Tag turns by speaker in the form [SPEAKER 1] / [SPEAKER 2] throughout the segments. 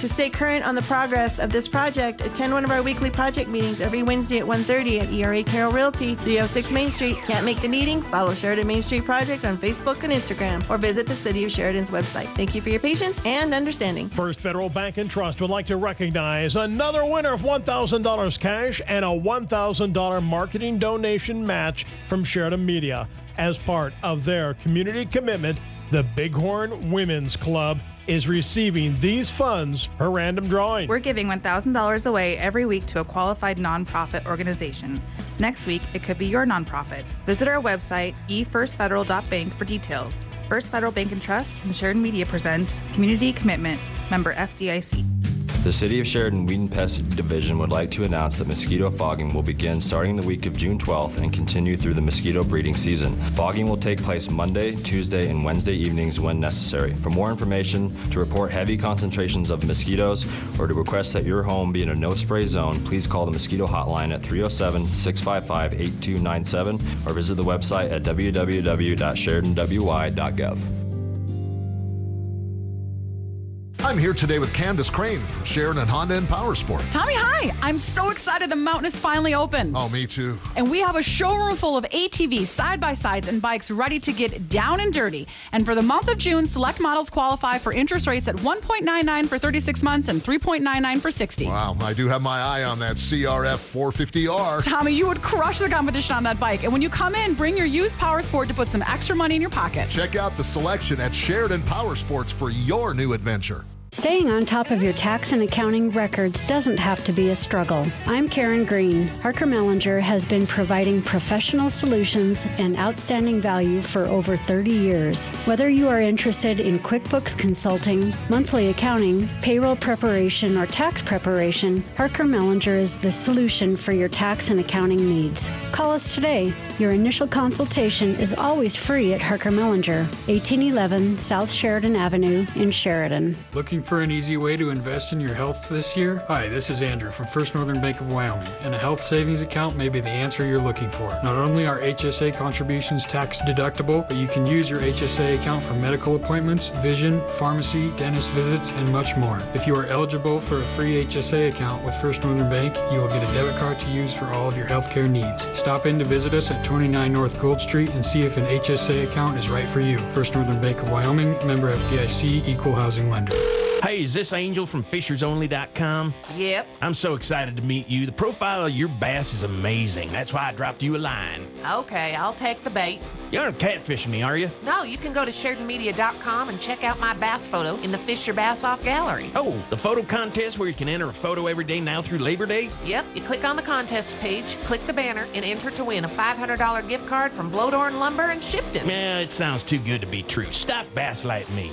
[SPEAKER 1] To stay current on the progress of this project, attend one of our weekly project meetings every Wednesday at 1.30 at ERA Carroll Realty, 306 Main Street. Can't make the meeting? Follow Sheridan Main Street Project on Facebook and Instagram, or visit the City of Sheridan's website. Thank you for your patience and understanding.
[SPEAKER 2] First Federal Bank and Trust would like to recognize another winner of $1,000 cash and a $1,000 marketing donation match from Sheridan Media as part of their community commitment. The Bighorn Women's Club is receiving these funds per random drawing.
[SPEAKER 3] We're giving $1,000 away every week to a qualified nonprofit organization. Next week, it could be your nonprofit. Visit our website, efirstfederal.bank, for details. First Federal Bank and Trust and Sheridan Media present Community Commitment, member FDIC.
[SPEAKER 4] The City of Sheridan Weed Pest Division would like to announce that mosquito fogging will begin starting the week of June 12th and continue through the mosquito breeding season. Fogging will take place Monday, Tuesday, and Wednesday evenings when necessary. For more information, to report heavy concentrations of mosquitoes, or to request that your home be in a no spray zone, please call the mosquito hotline at 307 655 8297 or visit the website at www.sheridanwy.gov.
[SPEAKER 5] I'm here today with Candace Crane from Sheridan and Honda and Powersport.
[SPEAKER 6] Tommy, hi! I'm so excited the mountain is finally open.
[SPEAKER 5] Oh, me too.
[SPEAKER 6] And we have a showroom full of ATVs, side by sides, and bikes ready to get down and dirty. And for the month of June, select models qualify for interest rates at 1.99 for 36 months and 3.99 for 60.
[SPEAKER 5] Wow, I do have my eye on that CRF 450R.
[SPEAKER 6] Tommy, you would crush the competition on that bike. And when you come in, bring your used Powersport to put some extra money in your pocket.
[SPEAKER 5] Check out the selection at Sheridan Powersports for your new adventure.
[SPEAKER 7] Staying on top of your tax and accounting records doesn't have to be a struggle. I'm Karen Green. Harker Mellinger has been providing professional solutions and outstanding value for over 30 years. Whether you are interested in QuickBooks consulting, monthly accounting, payroll preparation, or tax preparation, Harker Mellinger is the solution for your tax and accounting needs. Call us today. Your initial consultation is always free at Harker Mellinger, 1811 South Sheridan Avenue in Sheridan.
[SPEAKER 8] Looking for an easy way to invest in your health this year? Hi, this is Andrew from First Northern Bank of Wyoming, and a health savings account may be the answer you're looking for. Not only are HSA contributions tax deductible, but you can use your HSA account for medical appointments, vision, pharmacy, dentist visits, and much more. If you are eligible for a free HSA account with First Northern Bank, you will get a debit card to use for all of your healthcare needs. Stop in to visit us at 29 North Gold Street and see if an HSA account is right for you. First Northern Bank of Wyoming, member FDIC, equal housing lender.
[SPEAKER 9] Hey, is this Angel from FishersOnly.com?
[SPEAKER 10] Yep.
[SPEAKER 9] I'm so excited to meet you. The profile of your bass is amazing. That's why I dropped you a line.
[SPEAKER 10] Okay, I'll take the bait.
[SPEAKER 9] You aren't catfishing me, are you?
[SPEAKER 10] No, you can go to SheridanMedia.com and check out my bass photo in the Fish Your Bass Off gallery.
[SPEAKER 9] Oh, the photo contest where you can enter a photo every day now through Labor Day?
[SPEAKER 10] Yep, you click on the contest page, click the banner, and enter to win a $500 gift card from Bloedorn Lumber and Shipton.
[SPEAKER 9] Yeah, it sounds too good to be true. Stop basslighting me.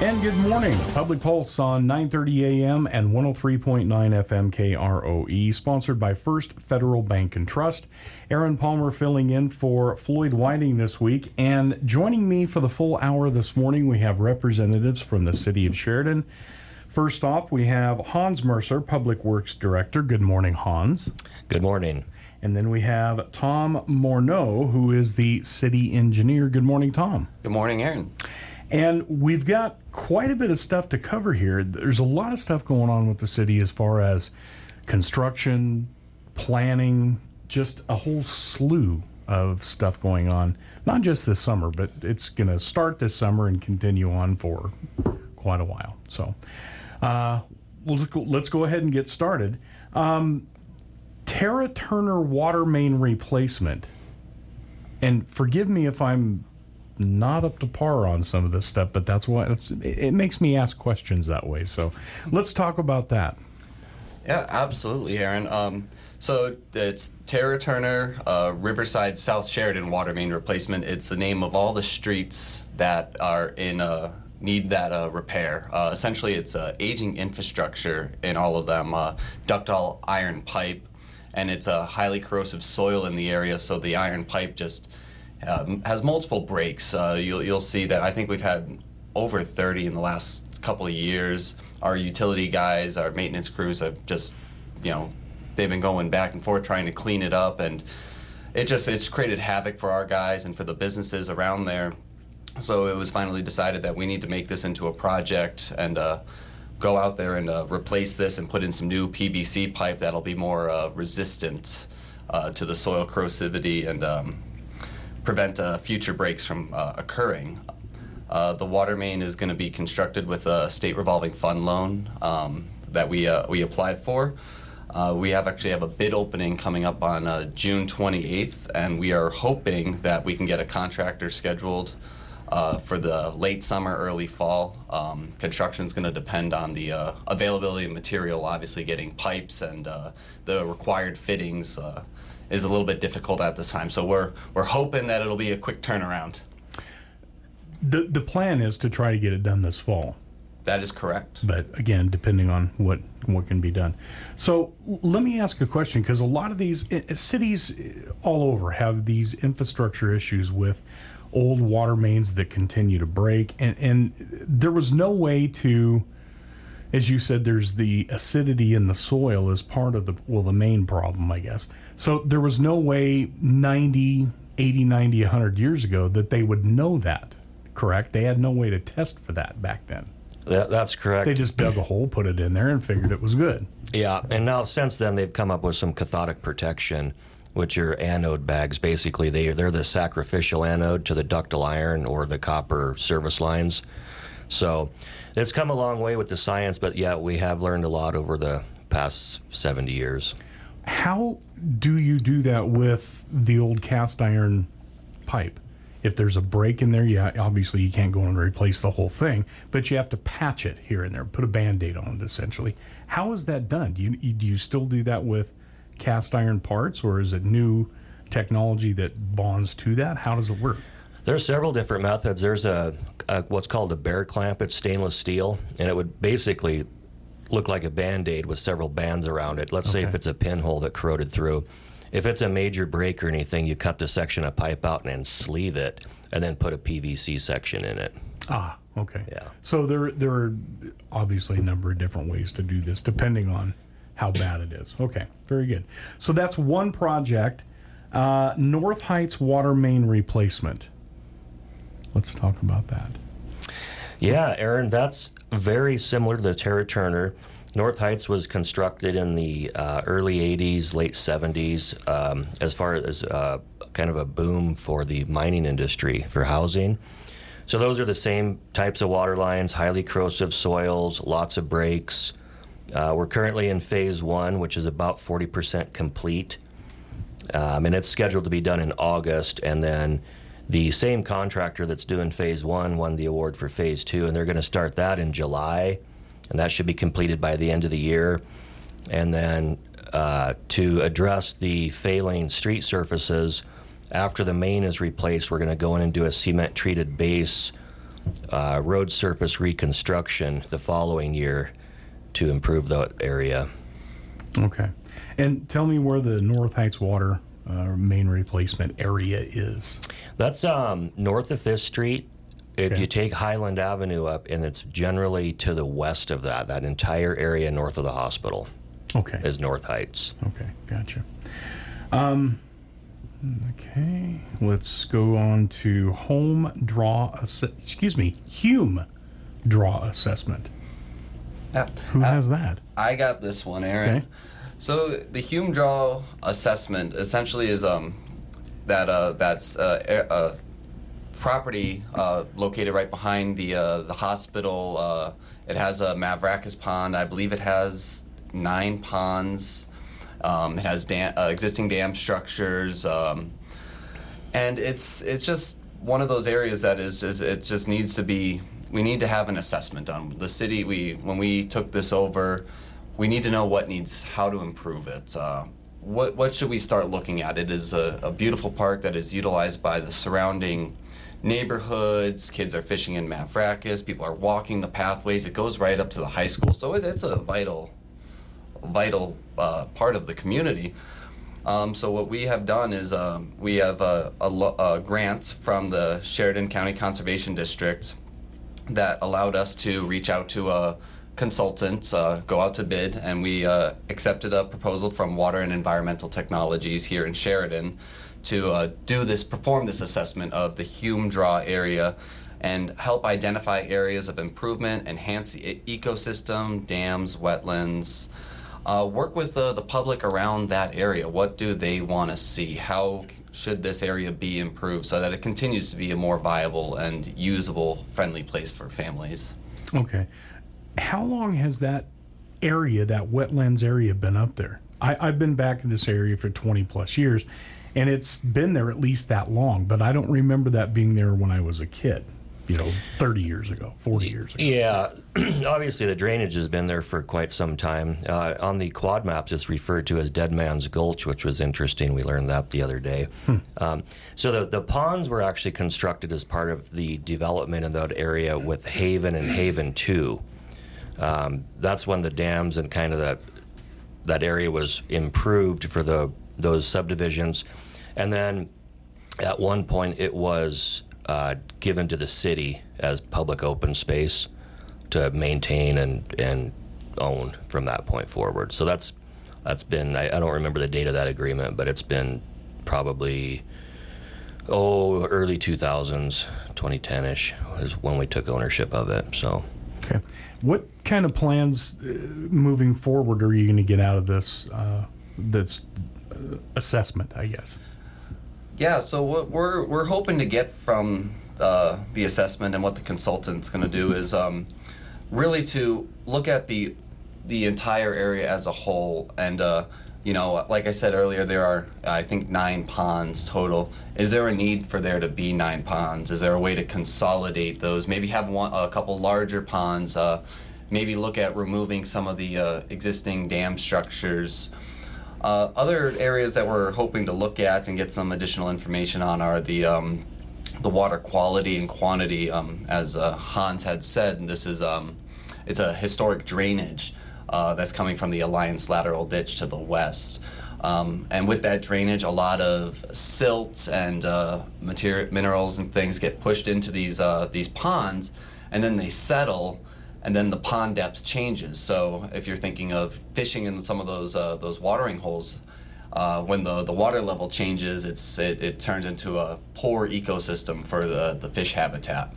[SPEAKER 11] And good morning. Public Pulse on 9:30 a.m. and 103.9 FM KROE, sponsored by First Federal Bank and Trust. Aaron Palmer filling in for Floyd Whiting this week, and joining me for the full hour this morning, we have representatives from the city of Sheridan. First off, we have Hans Mercer, Public Works Director. Good morning, Hans.
[SPEAKER 12] Good morning.
[SPEAKER 11] And then we have Tom Morneau, who is the city engineer. Good morning, Tom.
[SPEAKER 12] Good morning, Aaron.
[SPEAKER 11] And we've got quite a bit of stuff to cover here. There's a lot of stuff going on with the city as far as construction, planning, just a whole slew of stuff going on. Not just this summer, but it's going to start this summer and continue on for quite a while. So uh, we'll let's go, ahead and get started. Um, Tara Turner water main replacement. And forgive me if I'm not up to par on some of this stuff, but that's why it's, it makes me ask questions that way. So let's talk about that.
[SPEAKER 12] Yeah, absolutely, Aaron. Um, so it's Tara Turner uh, Riverside South Sheridan water main replacement. It's the name of all the streets that are in uh, need that uh, repair. Uh, essentially, it's uh, aging infrastructure in all of them, ductile iron pipe, and it's a highly corrosive soil in the area, so the iron pipe just um, has multiple breaks. Uh, you'll you'll see that I think we've had over 30 in the last couple of years. Our utility guys, our maintenance crews have just, you know, they've been going back and forth trying to clean it up, and it just it's created havoc for our guys and for the businesses around there. So it was finally decided that we need to make this into a project and uh, go out there and uh, replace this and put in some new PVC pipe that'll be more uh, resistant uh, to the soil corrosivity and um, prevent uh, future breaks from uh, occurring. Uh, the water main is going to be constructed with a state revolving fund loan um, that we we applied for. We have actually have a bid opening coming up on June 28th, and we are hoping that we can get a contractor scheduled uh, for the late summer, early fall. Um, Construction is going to depend on the uh, availability of material. Obviously, getting pipes and uh, the required fittings is a little bit difficult at this time. So we're we're hoping that it'll be a quick turnaround.
[SPEAKER 11] The the plan is to try to get it done this fall.
[SPEAKER 12] That is correct.
[SPEAKER 11] But again, depending on what what can be done. So let me ask a question because a lot of these i- cities uh, all over have these infrastructure issues with old water mains that continue to break, and and there was no way to. As you said, there's the acidity in the soil as part of the well, the main problem, I guess. So there was no way 90, 80, 90, 100 years ago that they would know that, correct? They had no way to test for that back then.
[SPEAKER 13] That, that's correct.
[SPEAKER 11] They just dug a hole, put it in there, and figured it was good.
[SPEAKER 13] Yeah, and now since then they've come up with some cathodic protection, which are anode bags. Basically, they they're the sacrificial anode to the ductile iron or the copper service lines. So it's come a long way with the science, but yeah, we have learned a lot over the past seventy years.
[SPEAKER 11] How do you do that with the old cast iron pipe? If there's a break in there, yeah, obviously you can't go and replace the whole thing, but you have to patch it here and there, put a band-aid on it essentially. How is that done? Do you do you still do that with cast iron parts or is it new technology that bonds to that? How does it work?
[SPEAKER 13] There's several different methods. There's a, a what's called a bear clamp. It's stainless steel, and it would basically look like a band aid with several bands around it. Let's say if it's a pinhole that corroded through. If it's a major break or anything, you cut the section of pipe out and then sleeve it, and then put a PVC section in it.
[SPEAKER 11] Ah, okay.
[SPEAKER 13] Yeah.
[SPEAKER 11] So there there are obviously a number of different ways to do this depending on how bad it is. Okay, very good. So that's one project. Uh, North Heights water main replacement. Let's talk about that.
[SPEAKER 13] Yeah, Aaron, that's very similar to the Terra Turner. North Heights was constructed in the uh, early 80s, late 70s, um, as far as uh, kind of a boom for the mining industry for housing. So those are the same types of water lines, highly corrosive soils, lots of breaks. Uh, we're currently in phase one, which is about 40% complete. Um, and it's scheduled to be done in August. And then the same contractor that's doing phase one won the award for phase two, and they're going to start that in July, and that should be completed by the end of the year. And then uh, to address the failing street surfaces, after the main is replaced, we're going to go in and do a cement treated base uh, road surface reconstruction the following year to improve that area.
[SPEAKER 11] Okay. And tell me where the North Heights water uh, main replacement area is.
[SPEAKER 13] That's um, north of Fifth Street. If
[SPEAKER 11] Okay.
[SPEAKER 13] you take Highland Avenue up, and it's generally to the west of that, that entire area north of the hospital
[SPEAKER 11] Okay.
[SPEAKER 13] is North Heights.
[SPEAKER 11] Okay, gotcha. Um, okay, let's go on to home draw. Ass- excuse me, Hume draw assessment.
[SPEAKER 12] Yeah.
[SPEAKER 11] Who
[SPEAKER 12] Uh,
[SPEAKER 11] has that?
[SPEAKER 12] I got this one, Aaron.
[SPEAKER 11] Okay.
[SPEAKER 12] So the Hume Draw assessment essentially is um that uh that's uh, a, a property uh, located right behind the uh, the hospital. Uh, it has a Mavrakis pond. I believe it has nine ponds. Um, it has dam, uh, existing dam structures, um, and it's it's just one of those areas that is, is it just needs to be. We need to have an assessment done. The city, we when we took this over, we need to know what needs, how to improve it. Uh, what what should we start looking at? It is a, a beautiful park that is utilized by the surrounding neighborhoods. Kids are fishing in Mavrakis. People are walking the pathways. It goes right up to the high school, so it, it's a vital vital uh, part of the community. Um, so what we have done is um, we have a, a, a grant from the Sheridan County Conservation District that allowed us to reach out to a consultant, uh, go out to bid, and we uh, accepted a proposal from Water and Environmental Technologies here in Sheridan to uh, do this, perform this assessment of the Hume Draw area and help identify areas of improvement, enhance the ecosystem, dams, wetlands. Uh, work with the public around that area. What do they want to see? How should this area be improved so that it continues to be a more viable and usable, friendly place for families?
[SPEAKER 11] Okay. How long has that area, that wetlands area, been up there? I, I've been back in this area for 20 plus years, and it's been there at least that long, but I don't remember that being there when I was a kid, you know, 30 years ago, 40 years ago.
[SPEAKER 13] Yeah, obviously the drainage has been there for quite some time. Uh, on the quad maps, it's referred to as Dead Man's Gulch, which was interesting. We learned that the other day. Um, so the, the ponds were actually constructed as part of the development in that area with Haven and Haven 2. Um, that's when the dams and kind of that that area was improved for the those subdivisions, and then at one point it was uh, given to the city as public open space to maintain and and own from that point forward. So that's that's been I, I don't remember the date of that agreement, but it's been probably oh early 2000s, 2010ish is when we took ownership of it. So.
[SPEAKER 11] Okay. What kind of plans uh, moving forward are you going to get out of this uh, this uh, assessment? I guess.
[SPEAKER 12] Yeah, so what we're we're hoping to get from uh, the assessment and what the consultant's going to do is um, really to look at the the entire area as a whole and. You know, like I said earlier, there are, I think, nine ponds total. Is there a need for there to be nine ponds? Is there a way to consolidate those? Maybe have one, a couple larger ponds. Uh, maybe look at removing some of the uh, existing dam structures. Uh, other areas that we're hoping to look at and get some additional information on are the um, the water quality and quantity. Um, as uh, Hans had said, this is um, it's a historic drainage uh, that's coming from the Alliance lateral ditch to the west. Um, and with that drainage, a lot of silt and uh, material, minerals and things get pushed into these uh, these ponds, and then they settle, and then the pond depth changes. So if you're thinking of fishing in some of those uh, those watering holes, uh, when the, the water level changes, it's it, it turns into a poor ecosystem for the, the fish habitat.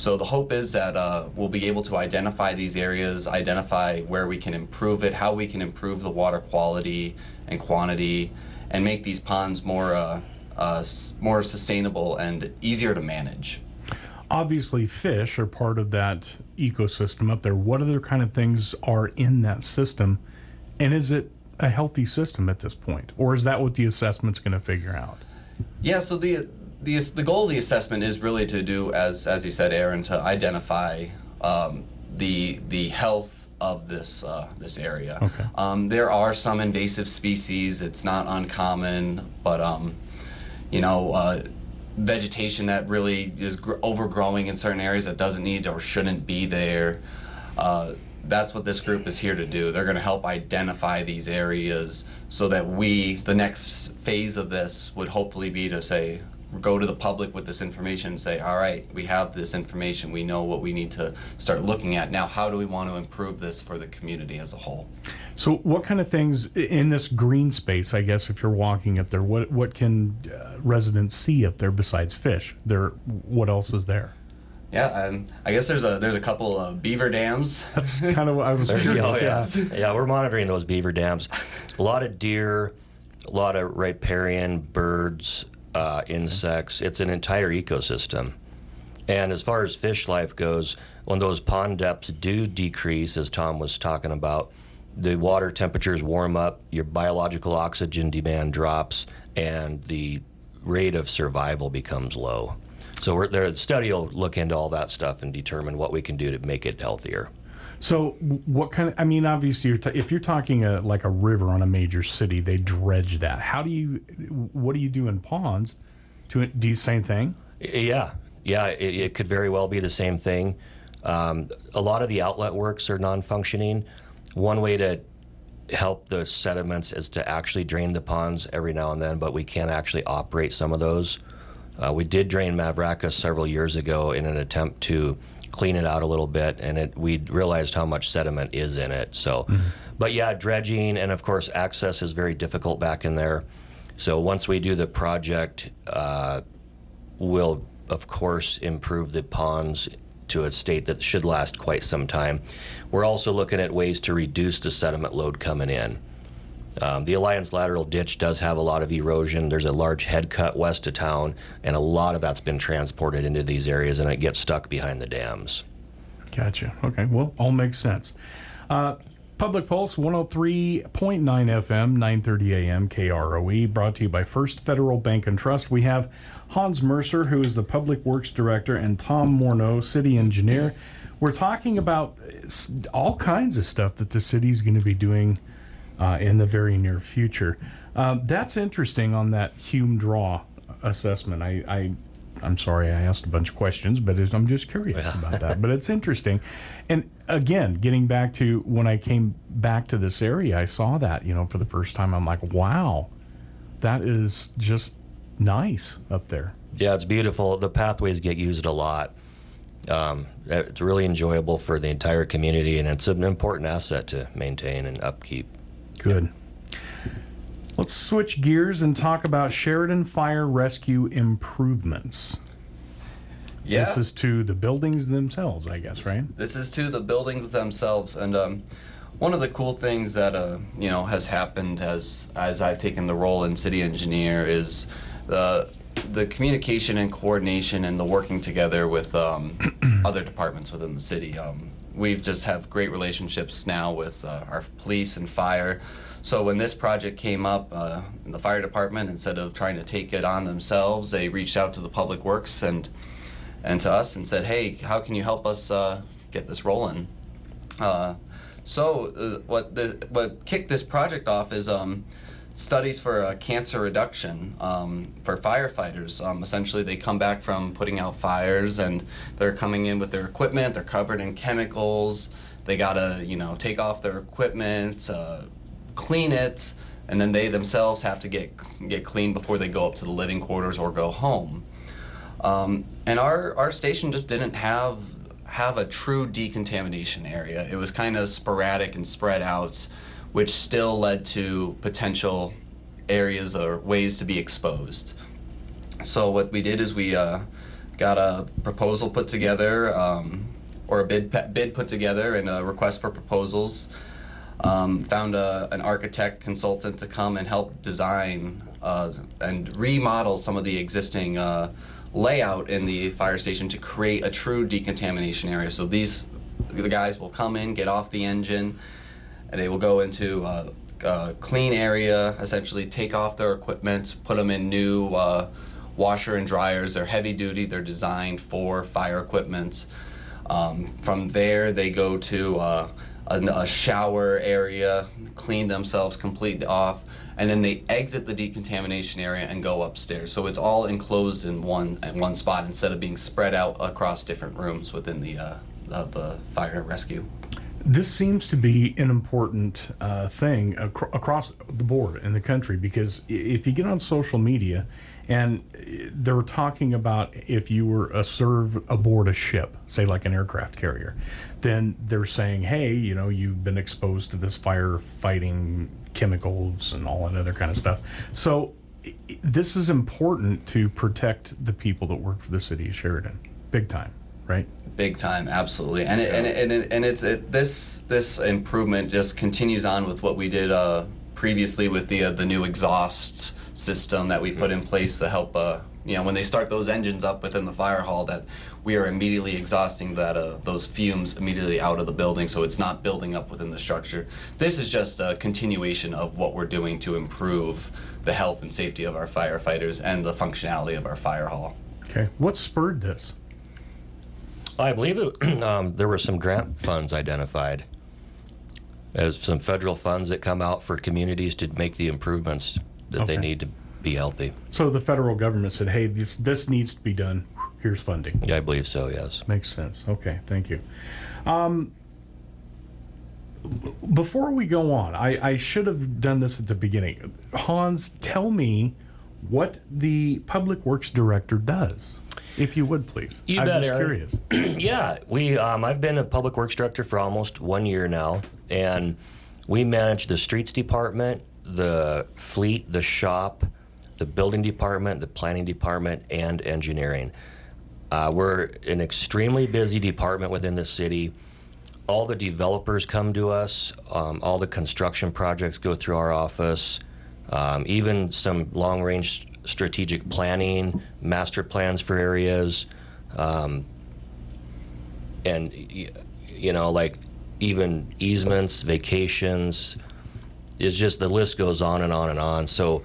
[SPEAKER 12] So the hope is that uh, we'll be able to identify these areas, identify where we can improve it, how we can improve the water quality and quantity, and make these ponds more uh, uh, more sustainable and easier to manage.
[SPEAKER 11] Obviously, fish are part of that ecosystem up there. What other kind of things are in that system, and is it a healthy system at this point, or is that what the assessment's going to figure out?
[SPEAKER 12] Yeah, so the the the goal of the assessment is really to do as as you said, Aaron, to identify um, the the health of this uh, this area.
[SPEAKER 11] Okay.
[SPEAKER 12] Um, there are some invasive species. It's not uncommon, but um, you know. Uh, vegetation that really is gr- overgrowing in certain areas that doesn't need or shouldn't be there. Uh, that's what this group is here to do. They're going to help identify these areas so that we, the next phase of this, would hopefully be to say, go to the public with this information and say, all right, we have this information. We know what we need to start looking at. Now, how do we want to improve this for the community as a whole?
[SPEAKER 11] So, what kind of things in this green space? I guess if you're walking up there, what what can uh, residents see up there besides fish? There, what else is there?
[SPEAKER 12] Yeah, um, I guess there's a there's a couple of beaver dams.
[SPEAKER 11] That's kind of what I was
[SPEAKER 13] There you go, yeah. yeah, we're monitoring those beaver dams. A lot of deer, a lot of riparian birds, uh, insects. It's an entire ecosystem. And as far as fish life goes, when those pond depths do decrease, as Tom was talking about, the water temperatures warm up, your biological oxygen demand drops, and the rate of survival becomes low. So the study will look into all that stuff and determine what we can do to make it healthier.
[SPEAKER 11] So, what kind of? I mean, obviously, you're ta if you're talking a, like a river on a major city, they dredge that. How do you? What do you do in ponds? To do the same thing?
[SPEAKER 13] Yeah, yeah, it, it could very well be the same thing. Um, a lot of the outlet works are non-functioning. One way to help the sediments is to actually drain the ponds every now and then, but we can't actually operate some of those. Uh, we did drain Mavraka several years ago in an attempt to clean it out a little bit, and it, we realized how much sediment is in it. So, but yeah, dredging and of course access is very difficult back in there. So once we do the project, uh, we'll of course improve the ponds to a state that should last quite some time. We're also looking at ways to reduce the sediment load coming in. Um, the Alliance lateral ditch does have a lot of erosion. There's a large head cut west of town, and a lot of that's been transported into these areas, and it gets stuck behind the dams.
[SPEAKER 11] Gotcha. Okay. Well, all makes sense. Uh, Public Pulse 103.9 FM, 9:30 a.m. KROE, brought to you by First Federal Bank and Trust. We have Hans Mercer, who is the Public Works Director, and Tom Morneau, City Engineer. We're talking about all kinds of stuff that the city's going to be doing uh, in the very near future. Um, that's interesting on that Hume Draw assessment. I, I I'm sorry I asked a bunch of questions, but it's- I'm just curious about that. But it's interesting. And again, getting back to when I came back to this area, I saw that, you know, for the first time. I'm like, wow, that is just nice up there.
[SPEAKER 13] Yeah, it's beautiful. The pathways get used a lot. Um, it's really enjoyable for the entire community, and it's an important asset to maintain and upkeep.
[SPEAKER 11] Good. Let's switch gears and talk about Sheridan Fire Rescue improvements.
[SPEAKER 12] Yeah.
[SPEAKER 11] This is to the buildings themselves, I guess, right?
[SPEAKER 12] This is to the buildings themselves, and um, one of the cool things that uh, you know has happened as as I've taken the role in city engineer is the the communication and coordination and the working together with um, other departments within the city. Um, we've just have great relationships now with uh, our police and fire. So when this project came up, uh, the fire department, instead of trying to take it on themselves, they reached out to the public works and and to us and said, "Hey, how can you help us uh, get this rolling?" Uh, so uh, what the what kicked this project off is um, studies for uh, cancer reduction um, for firefighters. Um, essentially, they come back from putting out fires and they're coming in with their equipment. They're covered in chemicals. They gotta you know take off their equipment, uh, clean it, and then they themselves have to get get clean before they go up to the living quarters or go home. Um, and our, our station just didn't have have a true decontamination area. It was kind of sporadic and spread out, which still led to potential areas or ways to be exposed. So what we did is we uh, got a proposal put together, um, or a bid bid put together, and a request for proposals. Um, found a, an architect consultant to come and help design uh, and remodel some of the existing uh, layout in the fire station to create a true decontamination area. So these the guys will come in, get off the engine, and they will go into a clean area, essentially take off their equipment, put them in new uh, washer and dryers. They're heavy duty. They're designed for fire equipment. Um, from there, they go to uh, a, a shower area, clean themselves completely off, and then they exit the decontamination area and go upstairs. So it's all enclosed in one at one spot instead of being spread out across different rooms within the uh, the fire rescue.
[SPEAKER 11] This seems to be an important uh, thing acro- across the board in the country because if you get on social media and uh, they're talking about if you were a serve aboard a ship, say like an aircraft carrier, then they're saying, hey, you know, you've been exposed to this firefighting chemicals and all that other kind of stuff. So this is important to protect the people that work for the city of Sheridan, big time, right?
[SPEAKER 12] Big time, absolutely, and it, and it, and, it, and it's it, this this improvement just continues on with what we did uh, previously with the uh, the new exhaust system that we put in place to help uh, you know when they start those engines up within the fire hall that we are immediately exhausting that uh, those fumes immediately out of the building so it's not building up within the structure. This is just a continuation of what we're doing to improve the health and safety of our firefighters and the functionality of our fire hall.
[SPEAKER 11] Okay. What spurred this?
[SPEAKER 13] I believe it, um, there were some grant funds identified as some federal funds that come out for communities to make the improvements that they need to be healthy.
[SPEAKER 11] So the federal government said, "Hey, this this needs to be done. Here's funding."
[SPEAKER 13] Yeah, I believe so. Yes.
[SPEAKER 11] Makes sense. Okay, thank you. Um, Before we go on, I, I should have done this at the beginning. Hans, tell me what the Public Works Director does, if you would please.
[SPEAKER 13] You
[SPEAKER 11] I'm
[SPEAKER 13] bet,
[SPEAKER 11] just
[SPEAKER 13] Aaron.
[SPEAKER 11] curious.
[SPEAKER 13] yeah, we. Um, I've been a public works director for almost one year now, and we manage the streets department, the fleet, the shop, the building department, the planning department, and engineering. Uh, we're an extremely busy department within the city. All the developers come to us. Um, all the construction projects go through our office. Um, even some long-range strategic planning, master plans for areas, um, and you know, like even easements, vacations. It's just the list goes on and on and on. So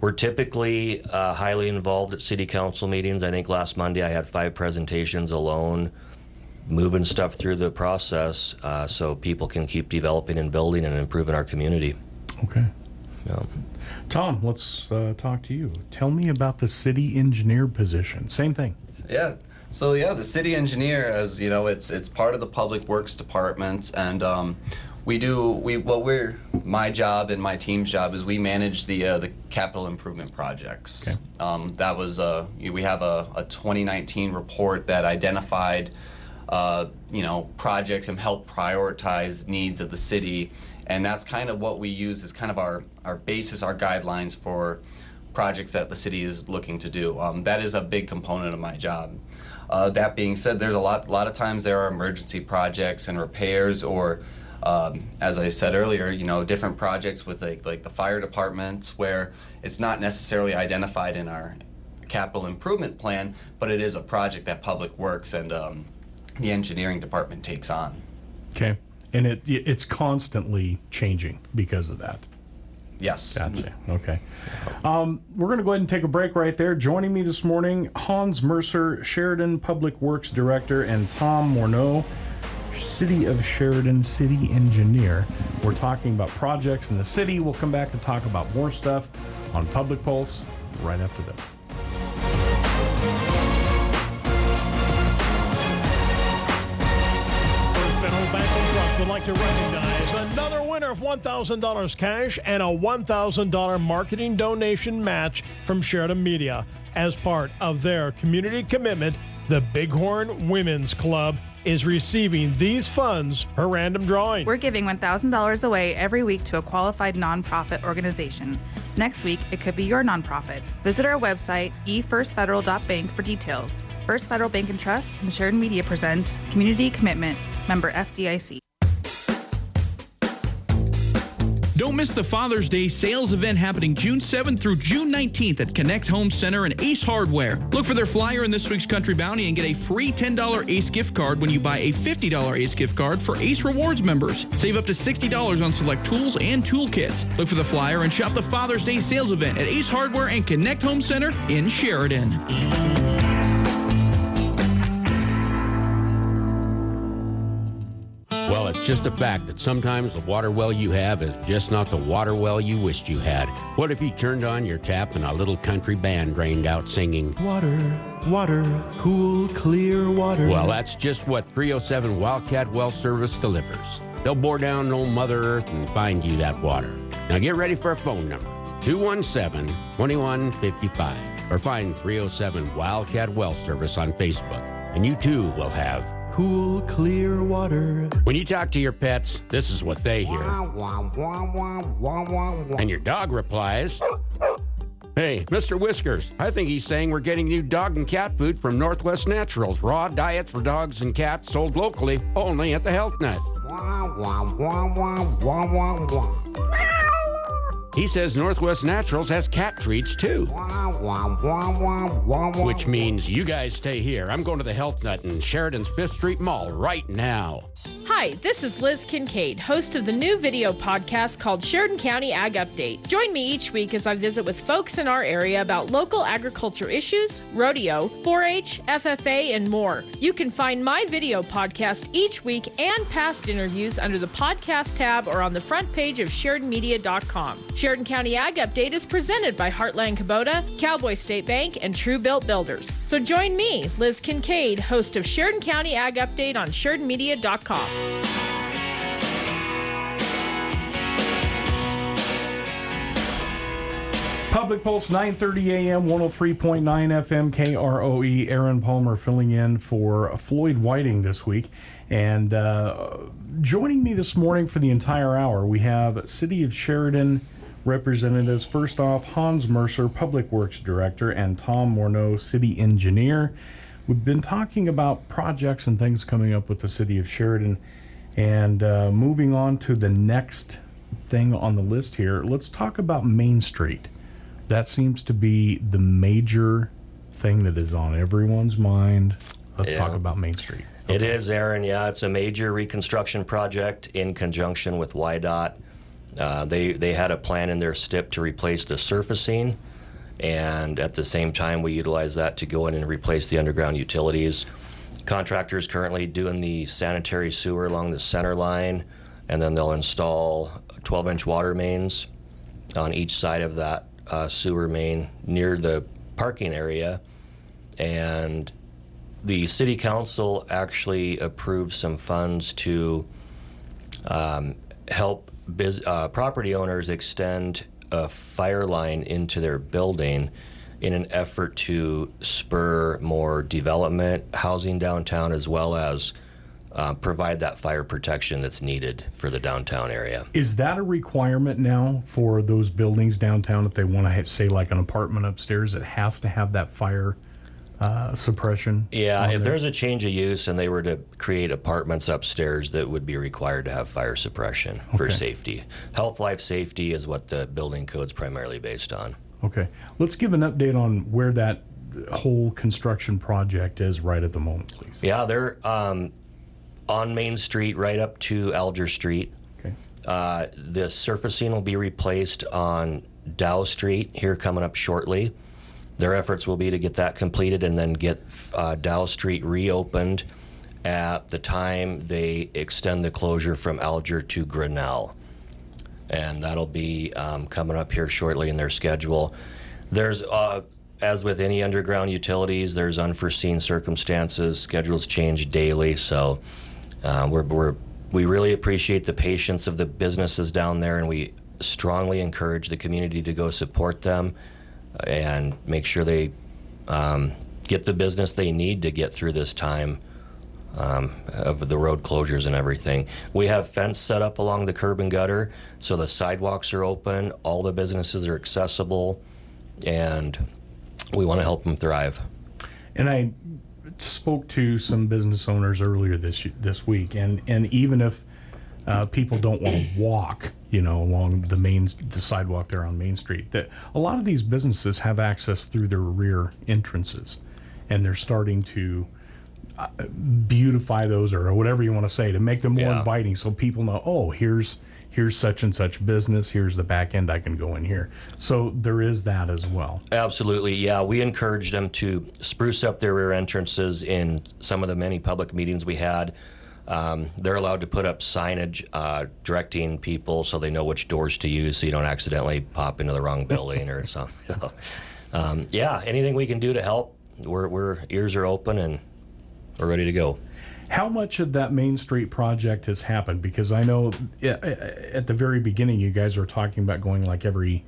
[SPEAKER 13] we're typically uh, highly involved at city council meetings. I think last Monday I had five presentations alone, moving stuff through the process uh, so people can keep developing and building and improving our community.
[SPEAKER 11] Okay.
[SPEAKER 13] Yeah.
[SPEAKER 11] Tom, let's uh, talk to you. Tell me about the city engineer position. Same thing.
[SPEAKER 12] Yeah. So yeah, the city engineer, as you know, it's it's part of the public works department, and um, we do we what we're my job and my team's job is we manage the uh, the capital improvement projects. Um, that was uh, we have a, a 2019 report that identified uh, you know projects and helped prioritize needs of the city, and that's kind of what we use as kind of our our basis, our guidelines for projects that the city is looking to do. Um, that is a big component of my job. Uh, that being said, there's a lot, a lot of times there are emergency projects and repairs, or um, as I said earlier, you know, different projects with like, like the fire department where it's not necessarily identified in our capital improvement plan, but it is a project that Public Works and um, the engineering department takes on.
[SPEAKER 11] Okay. And it it's constantly changing because of that.
[SPEAKER 12] Yes.
[SPEAKER 11] Gotcha. Okay. Um, we're going to go ahead and take a break right there. Joining me this morning, Hans Mercer, Sheridan Public Works Director, and Tom Morneau, City of Sheridan City Engineer. We're talking about projects in the city. We'll come back and talk about more stuff on Public Pulse right after this.
[SPEAKER 2] To recognize another winner of $1,000 cash and a $1,000 marketing donation match from Sheridan Media. As part of their community commitment, the Bighorn Women's Club is receiving these funds per random drawing.
[SPEAKER 3] We're giving $1,000 away every week to a qualified nonprofit organization. Next week, it could be your nonprofit. Visit our website, efirstfederal.bank, for details. First Federal Bank and Trust and Sheridan Media present Community Commitment, member FDIC.
[SPEAKER 14] Don't miss the Father's Day sales event happening June 7th through June 19th at Connect Home Center and Ace Hardware. Look for their flyer in this week's Country Bounty and get a free $10 Ace gift card when you buy a $50 Ace gift card for Ace Rewards members. Save up to $60 on select tools and toolkits. Look for the flyer and shop the Father's Day sales event at Ace Hardware and Connect Home Center in Sheridan.
[SPEAKER 15] Well, it's just a fact that sometimes the water well you have is just not the water well you wished you had. What if you turned on your tap and a little country band drained out singing,
[SPEAKER 16] Water, water, cool, clear water.
[SPEAKER 15] Well, that's just what 307 Wildcat Well Service delivers. They'll bore down old Mother Earth and find you that water. Now get ready for a phone number 217 2155 or find 307 Wildcat Well Service on Facebook, and you too will have
[SPEAKER 16] cool, clear water.
[SPEAKER 15] When you talk to your pets, this is what they hear. And your dog replies, Hey, Mr. Whiskers, I think he's saying we're getting new dog and cat food from Northwest Naturals. Raw diets for dogs and cats sold locally only at the Health Nut. He says Northwest Naturals has cat treats too. Which means you guys stay here. I'm going to the Health Nut in Sheridan's Fifth Street Mall right now.
[SPEAKER 17] Hi, this is Liz Kincaid, host of the new video podcast called Sheridan County Ag Update. Join me each week as I visit with folks in our area about local agriculture issues, rodeo, 4 H, FFA, and more. You can find my video podcast each week and past interviews under the podcast tab or on the front page of SheridanMedia.com. Sheridan County Ag Update is presented by Heartland Kubota, Cowboy State Bank, and True Built Builders. So join me, Liz Kincaid, host of Sheridan County Ag Update on SheridanMedia.com.
[SPEAKER 11] Public Pulse 9:30 a.m. 103.9 FM KROE. Aaron Palmer filling in for Floyd Whiting this week, and uh, joining me this morning for the entire hour we have City of Sheridan representatives. First off, Hans Mercer, Public Works Director, and Tom Morneau, City Engineer. We've been talking about projects and things coming up with the City of Sheridan, and uh, moving on to the next thing on the list here. Let's talk about Main Street that seems to be the major thing that is on everyone's mind. Let's
[SPEAKER 13] Yeah.
[SPEAKER 11] talk about Main Street.
[SPEAKER 13] It is, Aaron. Yeah, it's a major reconstruction project in conjunction with WYDOT. Uh, they they had a plan in their STIP to replace the surfacing, and at the same time, we utilize that to go in and replace the underground utilities. Contractors currently doing the sanitary sewer along the center line, and then they'll install 12-inch water mains on each side of that uh, sewer main near the parking area, and the city council actually approved some funds to um, help biz- uh, property owners extend a fire line into their building in an effort to spur more development, housing downtown, as well as uh, provide that fire protection that's needed for the downtown area.
[SPEAKER 11] Is that a requirement now for those buildings downtown if they want to say like an apartment upstairs? It has to have that fire uh, suppression.
[SPEAKER 13] Yeah, if
[SPEAKER 11] there?
[SPEAKER 13] there's a change of use and they were to create apartments upstairs, that would be required to have fire suppression for safety. Health, life, safety is what the building code's primarily based on.
[SPEAKER 11] Okay, let's give an update on where that whole construction project is right at the moment, please.
[SPEAKER 13] Yeah, they're um, on Main Street, right up to Alger Street.
[SPEAKER 11] Okay.
[SPEAKER 13] Uh, the surfacing will be replaced on Dow Street here coming up shortly. Their efforts will be to get that completed and then get uh, Dow Street reopened at the time they extend the closure from Alger to Grinnell. And that'll be um, coming up here shortly in their schedule. There's, uh, as with any underground utilities, there's unforeseen circumstances. Schedules change daily, so uh, we're, we're, we really appreciate the patience of the businesses down there, and we strongly encourage the community to go support them and make sure they um, get the business they need to get through this time um, of the road closures and everything. We have fence set up along the curb and gutter, so the sidewalks are open, all the businesses are accessible, and we want to help them thrive.
[SPEAKER 11] And I spoke to some business owners earlier this this week, and and even if uh, people don't want to walk, you know, along the main the sidewalk there on Main Street, that a lot of these businesses have access through their rear entrances, and they're starting to uh, beautify those or whatever you want to say to make them more
[SPEAKER 13] Yeah.
[SPEAKER 11] inviting, so people know, oh, here's here's such and such business, here's the back end I can go in here. So there is that as well.
[SPEAKER 13] Absolutely, yeah. We encourage them to spruce up their rear entrances in some of the many public meetings we had. Um, they're allowed to put up signage uh, directing people so they know which doors to use so you don't accidentally pop into the wrong building or something. So, um, yeah, anything we can do to help, we're, we're ears are open and we're ready to go.
[SPEAKER 11] How much of that Main Street project has happened? Because I know uh, at the very beginning you guys were talking about going like every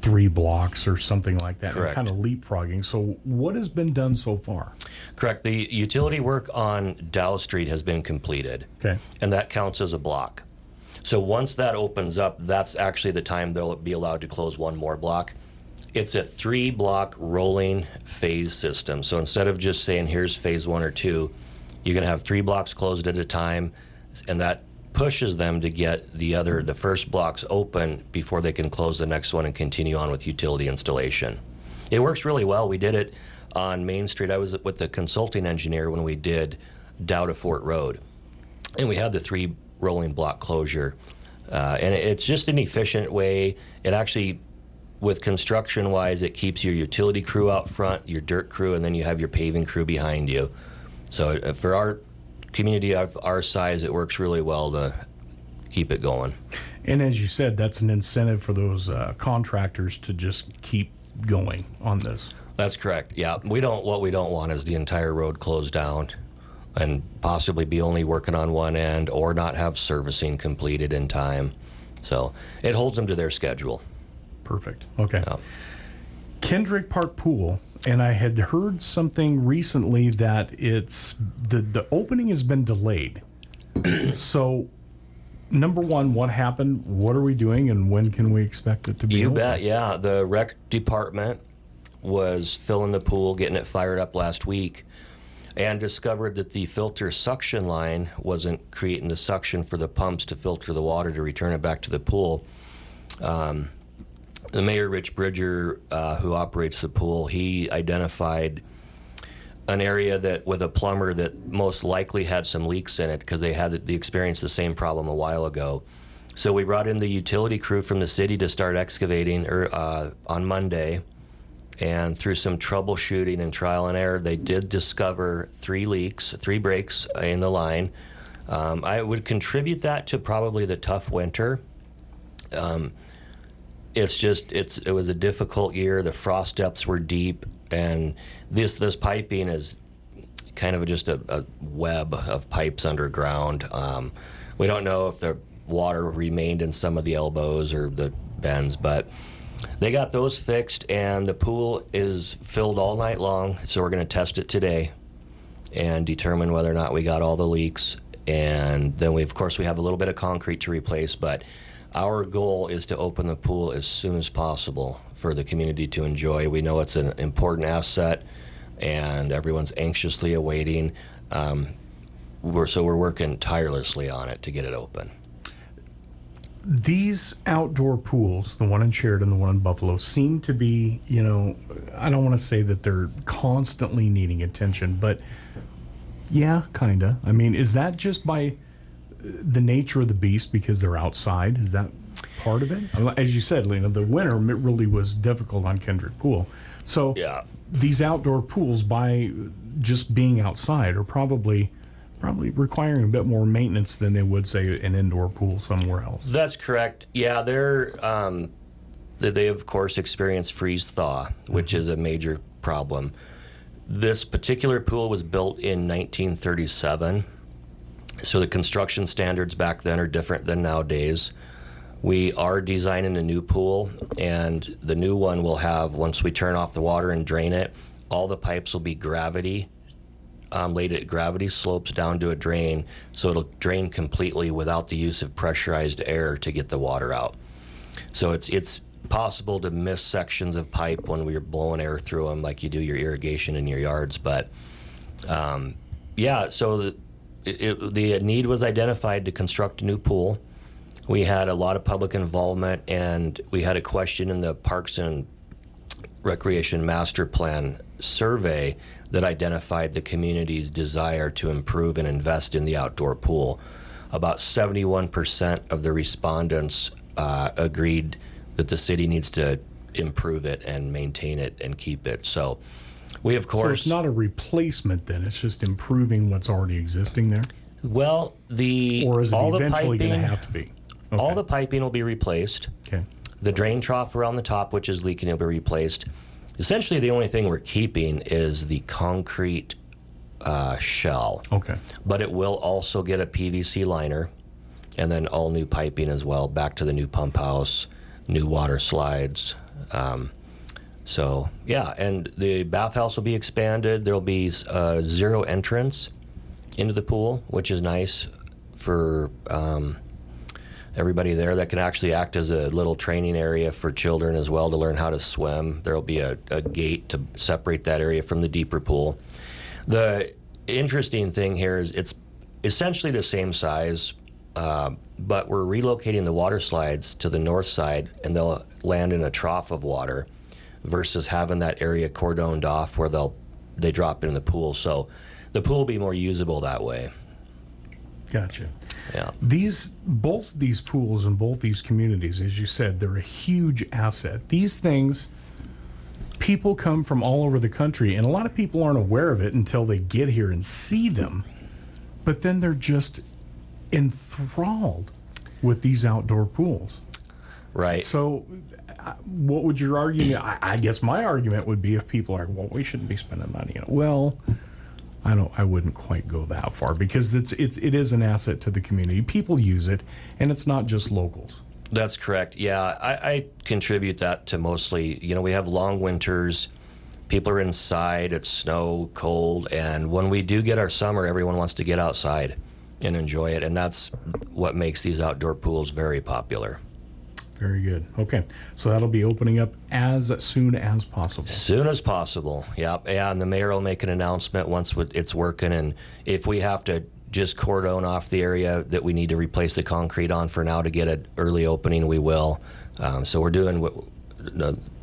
[SPEAKER 11] three blocks or something like that,
[SPEAKER 13] Correct.
[SPEAKER 11] and kind of leapfrogging. So what has been done so far?
[SPEAKER 13] Correct. The utility work on Dow Street has been completed.
[SPEAKER 11] Okay.
[SPEAKER 13] And that counts as a block. So once that opens up, that's actually the time they'll be allowed to close one more block. It's a three block rolling phase system. So instead of just saying, here's phase one or two, you can have three blocks closed at a time, and that pushes them to get the other, the first blocks open before they can close the next one and continue on with utility installation. It works really well. We did it on Main Street. I was with the consulting engineer when we did Dow to Fort Road, and we had the three rolling block closure. Uh, and it's just an efficient way. It actually, with construction wise, it keeps your utility crew out front, your dirt crew, and then you have your paving crew behind you. So uh, for our community of our size, it works really well to keep it going.
[SPEAKER 11] And as you said, that's an incentive for those uh, contractors to just keep going on this.
[SPEAKER 13] That's correct. Yeah, we don't. What we don't want is the entire road closed down, and possibly be only working on one end, or not have servicing completed in time. So it holds them to their schedule.
[SPEAKER 11] perfect. Okay. Kendrick Park Pool, and I had heard something recently that it's the the opening has been delayed. so, number one, what happened? What are we doing, and when can we expect it to be?
[SPEAKER 13] You
[SPEAKER 11] open?
[SPEAKER 13] bet, yeah. The rec department was filling the pool, getting it fired up last week, and discovered that the filter suction line wasn't creating the suction for the pumps to filter the water to return it back to the pool. Um, the mayor, Rich Bridger, uh, who operates the pool, he identified an area that with a plumber that most likely had some leaks in it because they had the experienced the same problem a while ago. So we brought in the utility crew from the city to start excavating er, uh, on Monday, and through some troubleshooting and trial and error, they did discover three leaks, three breaks in the line. Um, I would contribute that to probably the tough winter. Um, it's just it's it was a difficult year. The frost depths were deep, and this this piping is kind of just a, a web of pipes underground. Um, we don't know if the water remained in some of the elbows or the bends, but they got those fixed, and the pool is filled all night long. So we're going to test it today and determine whether or not we got all the leaks. And then we, of course, we have a little bit of concrete to replace, but our goal is to open the pool as soon as possible for the community to enjoy. We know it's an important asset, and everyone's anxiously awaiting. Um, we're, so we're working tirelessly on it to get it open.
[SPEAKER 11] These outdoor pools, the one in Sheridan, the one in Buffalo, seem to be, you know, I don't want to say that they're constantly needing attention, but yeah, kind of. I mean, is that just by the nature of the beast because they're outside? Is that part of it? As you said, Lena, the winter really was difficult on Kendrick Pool. So
[SPEAKER 13] yeah.
[SPEAKER 11] these outdoor pools, by just being outside, are probably probably requiring a bit more maintenance than they would say an indoor pool somewhere else.
[SPEAKER 13] That's correct. Yeah, they're um, they, they of course experience freeze thaw, which is a major problem. This particular pool was built in 1937, so the construction standards back then are different than nowadays. We are designing a new pool, and the new one will have once we turn off the water and drain it, all the pipes will be gravity um, laid at gravity slopes down to a drain, so it'll drain completely without the use of pressurized air to get the water out. So it's it's possible to miss sections of pipe when we're blowing air through them, like you do your irrigation in your yards. But um, yeah, so the, it, the need was identified to construct a new pool. We had a lot of public involvement, and we had a question in the Parks and Recreation Master Plan survey that identified the community's desire to improve and invest in the outdoor pool. About 71% of the respondents uh, agreed that the city needs to improve it and maintain it and keep it. So, we of course.
[SPEAKER 11] So it's not a replacement then; it's just improving what's already existing there.
[SPEAKER 13] Well, the
[SPEAKER 11] or is it
[SPEAKER 13] all
[SPEAKER 11] eventually going to have to be?
[SPEAKER 13] All the piping will be replaced.
[SPEAKER 11] Okay.
[SPEAKER 13] The drain trough around the top, which is leaking, will be replaced. Essentially, the only thing we're keeping is the concrete uh, shell.
[SPEAKER 11] Okay.
[SPEAKER 13] But it will also get a PVC liner and then all new piping as well, back to the new pump house, new water slides. Um, so, yeah, and the bathhouse will be expanded. There'll be uh, zero entrance into the pool, which is nice for. Um, everybody there that can actually act as a little training area for children as well to learn how to swim. There'll be a, a gate to separate that area from the deeper pool. The interesting thing here is it's essentially the same size, uh, but we're relocating the water slides to the north side and they'll land in a trough of water versus having that area cordoned off where they'll they drop it in the pool. So the pool will be more usable that way.
[SPEAKER 11] Gotcha.
[SPEAKER 13] Yeah.
[SPEAKER 11] These both these pools and both these communities, as you said, they're a huge asset. These things people come from all over the country and a lot of people aren't aware of it until they get here and see them. But then they're just enthralled with these outdoor pools.
[SPEAKER 13] Right.
[SPEAKER 11] So what would your argument I, I guess my argument would be if people are well we shouldn't be spending money on it. Well, I don't. I wouldn't quite go that far because it's it's it is an asset to the community. People use it, and it's not just locals.
[SPEAKER 13] That's correct. Yeah, I, I contribute that to mostly, you know, we have long winters. People are inside, it's snow, cold, and when we do get our summer, everyone wants to get outside and enjoy it. And that's what makes these outdoor pools very popular.
[SPEAKER 11] Very good. Okay, so that'll be opening up as soon as possible.
[SPEAKER 13] Soon as possible. Yep. Yeah, and the mayor will make an announcement once it's working. And if we have to just cordon off the area that we need to replace the concrete on for now to get an early opening, we will. Um, so we're doing what,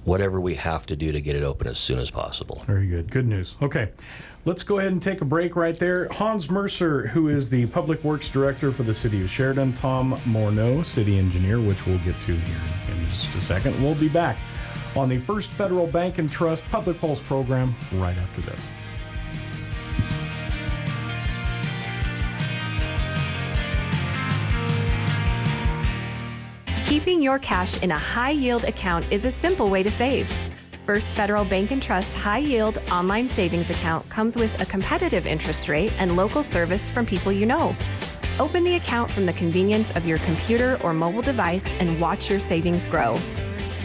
[SPEAKER 13] whatever we have to do to get it open as soon as possible.
[SPEAKER 11] Very good. Good news. Okay. Let's go ahead and take a break right there. Hans Mercer, who is the Public Works Director for the City of Sheridan, Tom Morneau, City Engineer, which we'll get to here in just a second. We'll be back on the First Federal Bank and Trust Public Pulse program right after this.
[SPEAKER 18] Keeping your cash in a high yield account is a simple way to save. First Federal Bank and Trust high yield online savings account comes with a competitive interest rate and local service from people you know. Open the account from the convenience of your computer or mobile device and watch your savings grow.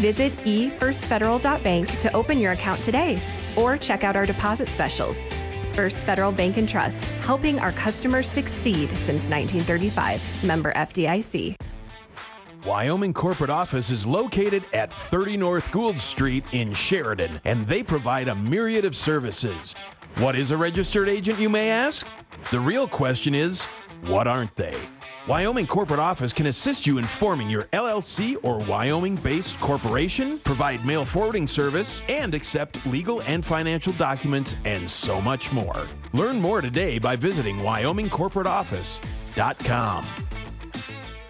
[SPEAKER 18] Visit efirstfederal.bank to open your account today or check out our deposit specials. First Federal Bank and Trust, helping our customers succeed since 1935. Member FDIC.
[SPEAKER 9] Wyoming corporate office is located at 30 North Gould Street in Sheridan, and they provide a myriad of services. What is a registered agent, you may ask? The real question is, what aren't they? Wyoming Corporate Office can assist you in forming your LLC or Wyoming based corporation, provide mail forwarding service, and accept legal and financial documents, and so much more. Learn more today by visiting WyomingCorporateOffice.com.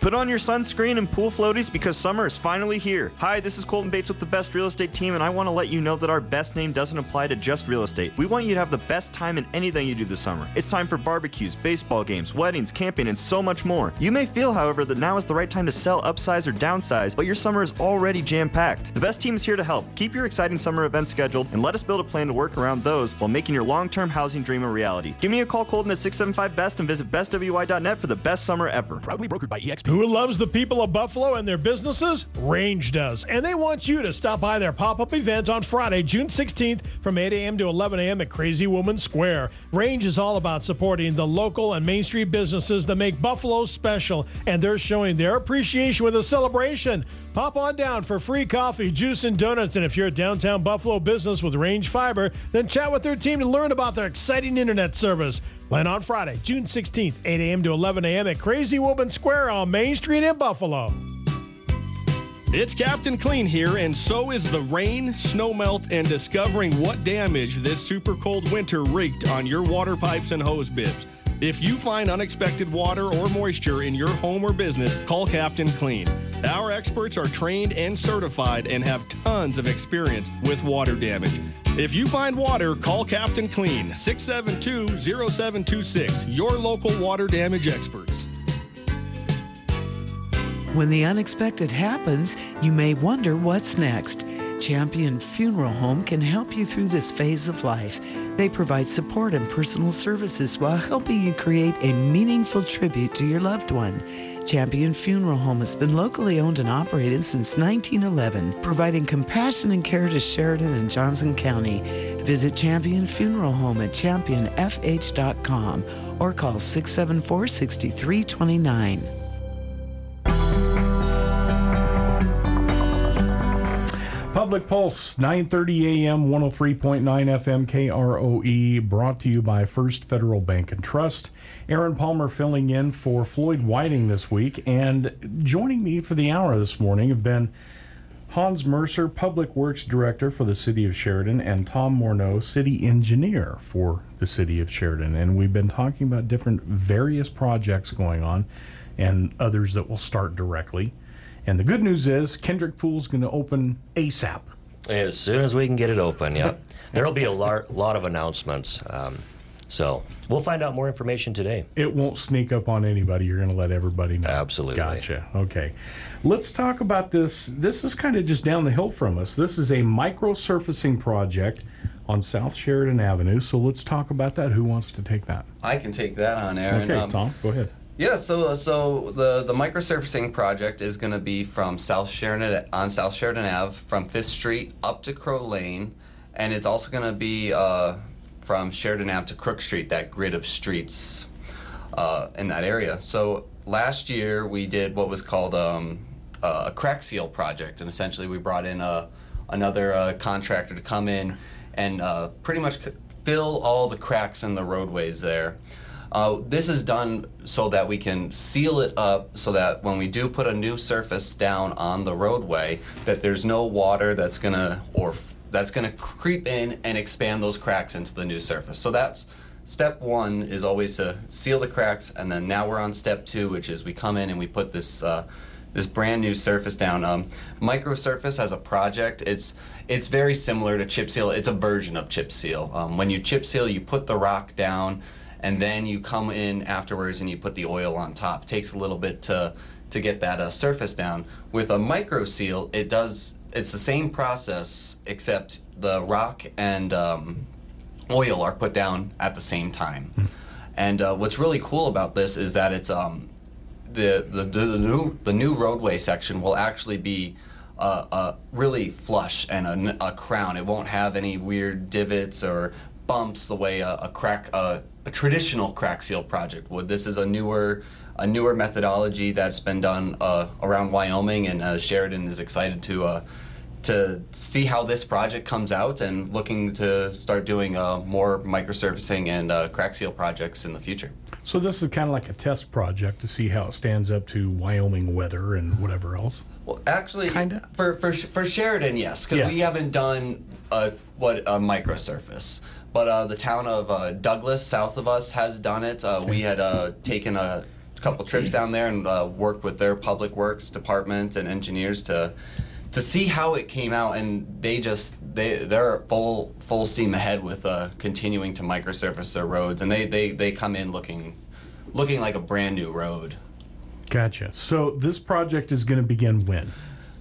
[SPEAKER 19] Put on your sunscreen and pool floaties because summer is finally here. Hi, this is Colton Bates with the Best Real Estate Team, and I want to let you know that our best name doesn't apply to just real estate. We want you to have the best time in anything you do this summer. It's time for barbecues, baseball games, weddings, camping, and so much more. You may feel, however, that now is the right time to sell, upsize, or downsize, but your summer is already jam packed. The best team is here to help. Keep your exciting summer events scheduled and let us build a plan to work around those while making your long term housing dream a reality. Give me a call, Colton, at 675 Best and visit bestwy.net for the best summer ever.
[SPEAKER 9] Proudly brokered by EXP.
[SPEAKER 2] Who loves the people? of Buffalo and their businesses? Range does. And they want you to stop by their pop up event on Friday, June 16th from 8 a.m. to 11 a.m. at Crazy Woman Square. Range is all about supporting the local and Main Street businesses that make Buffalo special, and they're showing their appreciation with a celebration. Pop on down for free coffee, juice, and donuts. And if you're a downtown Buffalo business with Range Fiber, then chat with their team to learn about their exciting internet service. Plan on Friday, June 16th, 8 a.m. to 11 a.m. at Crazy Woman Square on Main Street in Buffalo.
[SPEAKER 20] It's Captain Clean here, and so is the rain, snow melt, and discovering what damage this super cold winter wreaked on your water pipes and hose bibs. If you find unexpected water or moisture in your home or business, call Captain Clean. Our experts are trained and certified and have tons of experience with water damage. If you find water, call Captain Clean, 672 0726, your local water damage experts.
[SPEAKER 21] When the unexpected happens, you may wonder what's next. Champion Funeral Home can help you through this phase of life. They provide support and personal services while helping you create a meaningful tribute to your loved one. Champion Funeral Home has been locally owned and operated since 1911, providing compassion and care to Sheridan and Johnson County. Visit Champion Funeral Home at championfh.com or call 674 6329.
[SPEAKER 11] Public Pulse, 9:30 a.m., 103.9 FM KROE, brought to you by First Federal Bank and Trust. Aaron Palmer filling in for Floyd Whiting this week, and joining me for the hour this morning have been Hans Mercer, Public Works Director for the City of Sheridan, and Tom Morneau, City Engineer for the City of Sheridan. And we've been talking about different various projects going on and others that will start directly. And the good news is Kendrick Pool's going to open ASAP.
[SPEAKER 13] As soon as we can get it open, yeah. There'll be a lot, lot of announcements. Um, so we'll find out more information today.
[SPEAKER 11] It won't sneak up on anybody. You're going to let everybody know.
[SPEAKER 13] Absolutely.
[SPEAKER 11] Gotcha. Okay. Let's talk about this. This is kind of just down the hill from us. This is a micro surfacing project on South Sheridan Avenue. So let's talk about that. Who wants to take that?
[SPEAKER 12] I can take that on, Aaron.
[SPEAKER 11] Okay,
[SPEAKER 12] Um,
[SPEAKER 11] Tom, go ahead.
[SPEAKER 12] Yeah, so so the the microsurfacing project is going to be from South Sheridan on South Sheridan Ave from Fifth Street up to Crow Lane, and it's also going to be uh, from Sheridan Ave to Crook Street, that grid of streets uh, in that area. So last year we did what was called um, a crack seal project, and essentially we brought in a, another uh, contractor to come in and uh, pretty much fill all the cracks in the roadways there. Uh, this is done so that we can seal it up so that when we do put a new surface down on the roadway that there's no water that's gonna or that's gonna creep in and expand those cracks into the new surface. So that's step one is always to seal the cracks and then now we're on step two which is we come in and we put this uh, this brand new surface down. Um, microsurface as a project it's it's very similar to chip seal. It's a version of chip seal. Um, when you chip seal you put the rock down and then you come in afterwards and you put the oil on top. It takes a little bit to to get that uh, surface down. With a micro seal, it does. It's the same process except the rock and um, oil are put down at the same time. And uh, what's really cool about this is that it's um, the, the the the new the new roadway section will actually be. Uh, uh, really flush and a crown. It won't have any weird divots or bumps the way a, a crack a, a traditional crack seal project would. This is a newer a newer methodology that's been done uh, around Wyoming, and uh, Sheridan is excited to uh, to see how this project comes out and looking to start doing uh, more microsurfacing and uh, crack seal projects in the future.
[SPEAKER 11] So this is kind of like a test project to see how it stands up to Wyoming weather and whatever else.
[SPEAKER 12] Well, actually, kind for for for Sheridan, yes, because we haven't done uh, what a microsurface. But uh, the town of uh, Douglas, south of us, has done it. Uh, we had uh, taken a couple trips down there and uh, worked with their public works department and engineers to to see how it came out, and they just they they're full full steam ahead with uh, continuing to microsurface their roads, and they, they they come in looking looking like a brand new road.
[SPEAKER 11] Gotcha. So this project is going to begin when?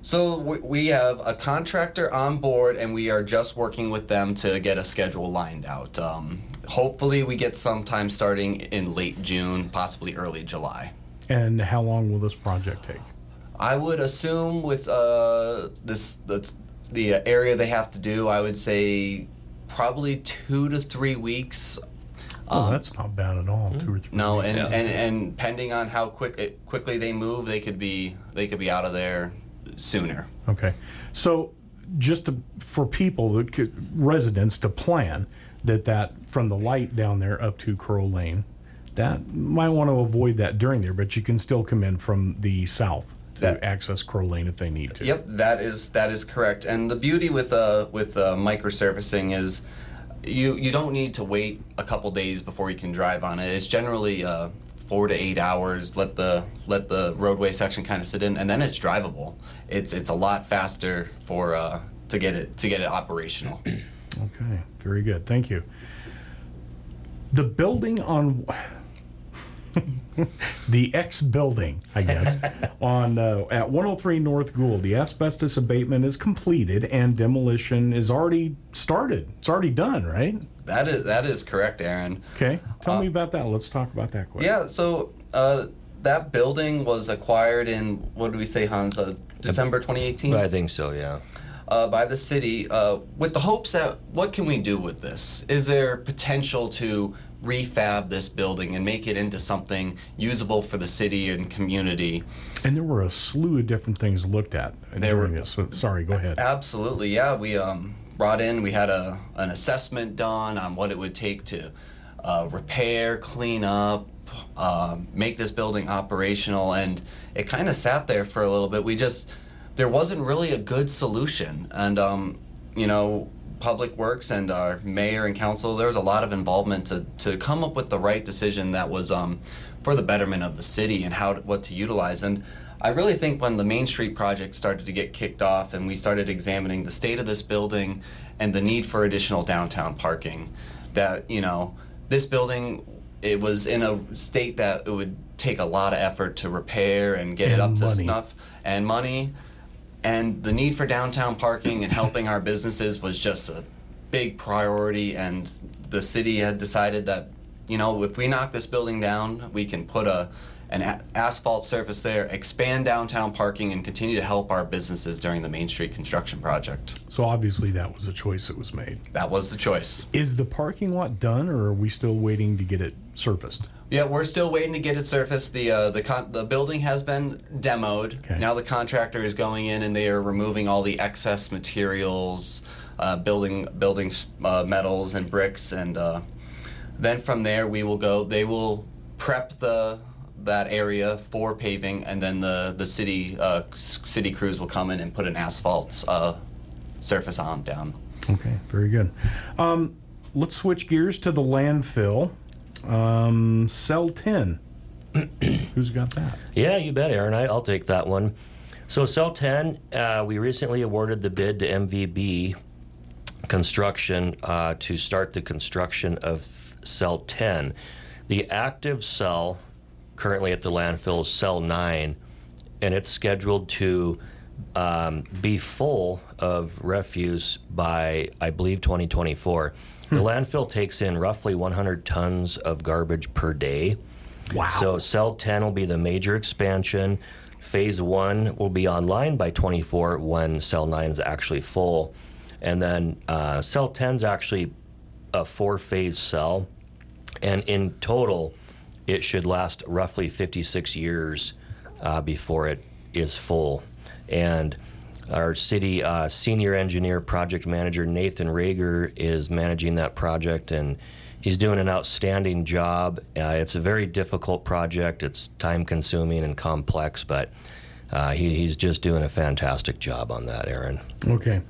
[SPEAKER 12] So we- we have a contractor on board, and we are just working with them to get a schedule lined out. Um, hopefully, we get sometime starting in late June, possibly early July.
[SPEAKER 11] And how long will this project take?
[SPEAKER 12] I would assume with uh, this the, the area they have to do, I would say probably two to three weeks.
[SPEAKER 11] Oh,
[SPEAKER 12] Um,
[SPEAKER 11] that's not bad at all. Two or three.
[SPEAKER 12] No,
[SPEAKER 11] weeks.
[SPEAKER 12] and, and and pending on how quick it, quickly they move, they could be they could be out of there sooner.
[SPEAKER 11] Okay. So just to, for people that could, residents to plan that that from the light down there up to Crow Lane, that might want to avoid that during there, but you can still come in from the south to
[SPEAKER 12] That-
[SPEAKER 11] access Crow Lane if they need to.
[SPEAKER 12] Yep, that is that is correct. And the beauty with uh with uh, microsurfacing is you you don't need to wait a couple days before you can drive on it. It's generally uh, four to eight hours. Let the let the roadway section kind of sit in, and then it's drivable. It's it's a lot faster for uh, to get it to get it operational.
[SPEAKER 11] Okay, very good. Thank you. The building on the X building, I guess, on uh, at 103 North Gould, the asbestos abatement is completed and demolition is already started. It's already done, right?
[SPEAKER 12] That is that is correct, Aaron.
[SPEAKER 11] Okay, tell me about that. Let's talk about that quick.
[SPEAKER 12] Yeah, so uh, that building was acquired in what did we say, Hans? Uh, December 2018.
[SPEAKER 13] I think so, yeah.
[SPEAKER 12] uh, by the city uh, with the hopes that what can we do with this? Is there potential to refab this building and make it into something usable for the city and community?
[SPEAKER 11] And there were a slew of different things looked at
[SPEAKER 12] There
[SPEAKER 11] during
[SPEAKER 12] were-
[SPEAKER 11] this. So, sorry, go ahead.
[SPEAKER 12] Absolutely, yeah. We um, brought in, we had a an assessment done on what it would take to uh, repair, clean up, um, make this building operational, and it kind of sat there for a little bit. We just there wasn't really a good solution, and um, you know. Public Works and our mayor and council, there was a lot of involvement to, to come up with the right decision that was um, for the betterment of the city and how to, what to utilize. And I really think when the Main Street project started to get kicked off and we started examining the state of this building and the need for additional downtown parking, that, you know, this building, it was in a state that it would take a lot of effort to repair and get it
[SPEAKER 11] And
[SPEAKER 12] up to snuff and money. And the need for downtown parking and helping our businesses was just a big priority. And the city had decided that, you know, if we knock this building down, we can put a an a- asphalt surface there, expand downtown parking, and continue to help our businesses during the Main Street construction project.
[SPEAKER 11] So obviously that was a choice that was made.
[SPEAKER 12] That was the choice.
[SPEAKER 11] Is the parking lot done, or are we still waiting to get it surfaced?
[SPEAKER 12] Yeah, we're still waiting to get it surfaced. The uh, the con- the building has been demoed. Okay. Now the contractor is going in and they are removing all the excess materials, uh, building building uh, metals and bricks, and uh, then from there we will go. They will prep the that area for paving, and then the the city uh, city crews will come in and put an asphalt uh, surface on down.
[SPEAKER 11] Okay, very good. Um, let's switch gears to the landfill. Um, cell 10. Who's got that?
[SPEAKER 13] Yeah, you bet, Aaron. I, I'll take that one. So, Cell 10, uh, we recently awarded the bid to MVB Construction uh, to start the construction of Cell 10. The active cell currently at the landfill is Cell 9, and it's scheduled to um, be full of refuse by, I believe, 2024. The landfill takes in roughly 100 tons of garbage per day.
[SPEAKER 11] Wow.
[SPEAKER 13] So Cell 10 will be the major expansion. Phase 1 will be online by 24 when Cell 9 is actually full. And then uh, Cell 10 is actually a four phase cell. And in total, it should last roughly 56 years uh, before it is full. And our city uh, senior engineer project manager Nathan Rager is managing that project, and he's doing an outstanding job. Uh, it's a very difficult project. It's time consuming and complex, but uh, he, he's just doing a fantastic job on that, Aaron.
[SPEAKER 11] Okay.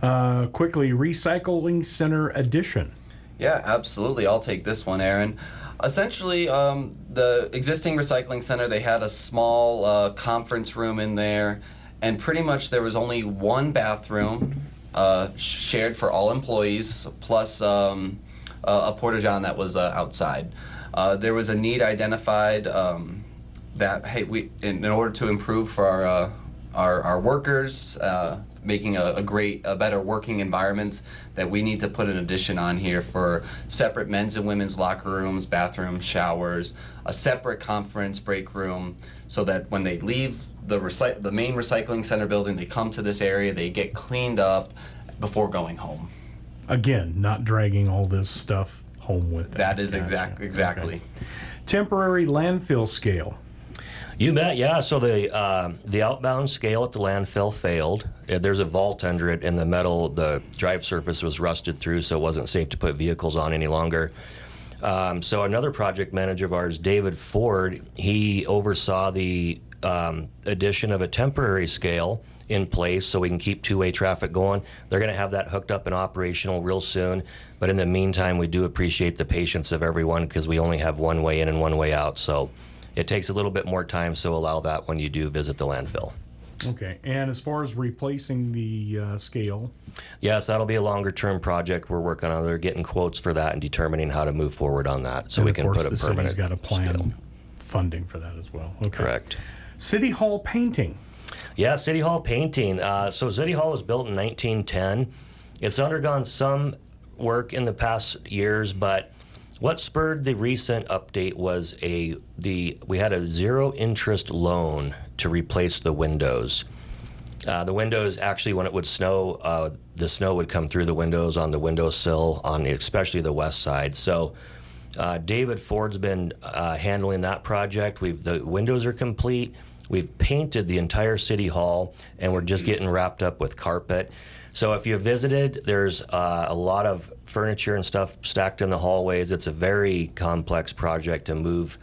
[SPEAKER 11] Uh, quickly, Recycling Center Edition.
[SPEAKER 12] Yeah, absolutely. I'll take this one, Aaron. Essentially, um, the existing recycling center, they had a small uh, conference room in there, and pretty much there was only one bathroom uh, shared for all employees, plus um, a a porta john that was uh, outside. Uh, there was a need identified um, that hey, we in, in order to improve for our uh, our, our workers, uh, making a, a great, a better working environment, that we need to put an addition on here for separate men's and women's locker rooms, bathrooms, showers, a separate conference break room, so that when they leave the recy- the main recycling center building, they come to this area, they get cleaned up before going home.
[SPEAKER 11] Again, not dragging all this stuff home with them.
[SPEAKER 12] That is
[SPEAKER 11] Gotcha.
[SPEAKER 12] exact exactly.
[SPEAKER 11] Temporary landfill scale.
[SPEAKER 13] You bet, yeah. So the uh, the outbound scale at the landfill failed. Uh, There's a vault under it, and the metal, the drive surface was rusted through, so it wasn't safe to put vehicles on any longer. Um, so another project manager of ours, David Ford, he oversaw the um, addition of a temporary scale in place so we can keep two-way traffic going. They're going to have that hooked up and operational real soon. But in the meantime, we do appreciate the patience of everyone because we only have one way in and one way out. So it takes a little bit more time. So allow that when you do visit the landfill.
[SPEAKER 11] Okay. And as far as replacing the uh, scale,
[SPEAKER 13] Yes, that'll be a longer-term project we're working on. They're getting quotes for that and determining how to move forward on that, so
[SPEAKER 11] and
[SPEAKER 13] we can put a
[SPEAKER 11] the
[SPEAKER 13] permanent.
[SPEAKER 11] city's got a plan
[SPEAKER 13] scale.
[SPEAKER 11] funding for that as well. Okay.
[SPEAKER 13] Correct.
[SPEAKER 11] City Hall painting.
[SPEAKER 13] Yeah, City Hall painting. Uh, so City Hall was built in 1910. It's undergone some work in the past years, but what spurred the recent update was a the we had a zero interest loan to replace the windows. Uh, the windows actually, when it would snow, uh, the snow would come through the windows on the windowsill on especially the west side. So. Uh, David Ford's been uh, handling that project. We've the windows are complete. We've painted the entire city hall, and we're just getting wrapped up with carpet. So if you visited, there's uh, a lot of furniture and stuff stacked in the hallways. It's a very complex project to move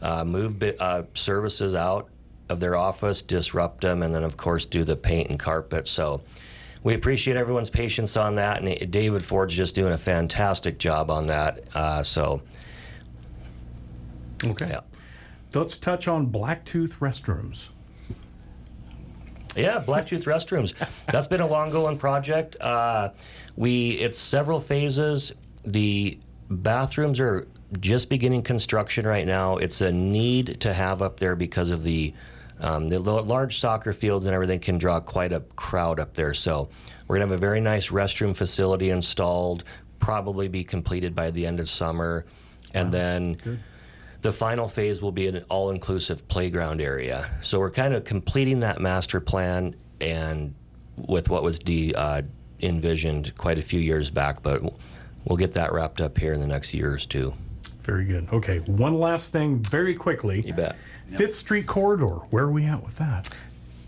[SPEAKER 13] uh, move bi- uh, services out of their office, disrupt them, and then of course do the paint and carpet. So we appreciate everyone's patience on that, and David Ford's just doing a fantastic job on that. Uh, so
[SPEAKER 11] Okay.
[SPEAKER 13] Yeah.
[SPEAKER 11] Let's touch on Blacktooth restrooms.
[SPEAKER 13] Yeah, Blacktooth restrooms. That's been a long going project. Uh, we it's several phases. The bathrooms are just beginning construction right now. It's a need to have up there because of the um, the large soccer fields and everything can draw quite a crowd up there. So we're gonna have a very nice restroom facility installed. Probably be completed by the end of summer, and then. The final phase will be an all inclusive playground area. So we're kind of completing that master plan and with what was de, uh, envisioned quite a few years back, but we'll get that wrapped up here in the next years too.
[SPEAKER 11] Very good. Okay, one last thing, very quickly.
[SPEAKER 13] You bet.
[SPEAKER 11] Fifth Street corridor. Where are we at with that?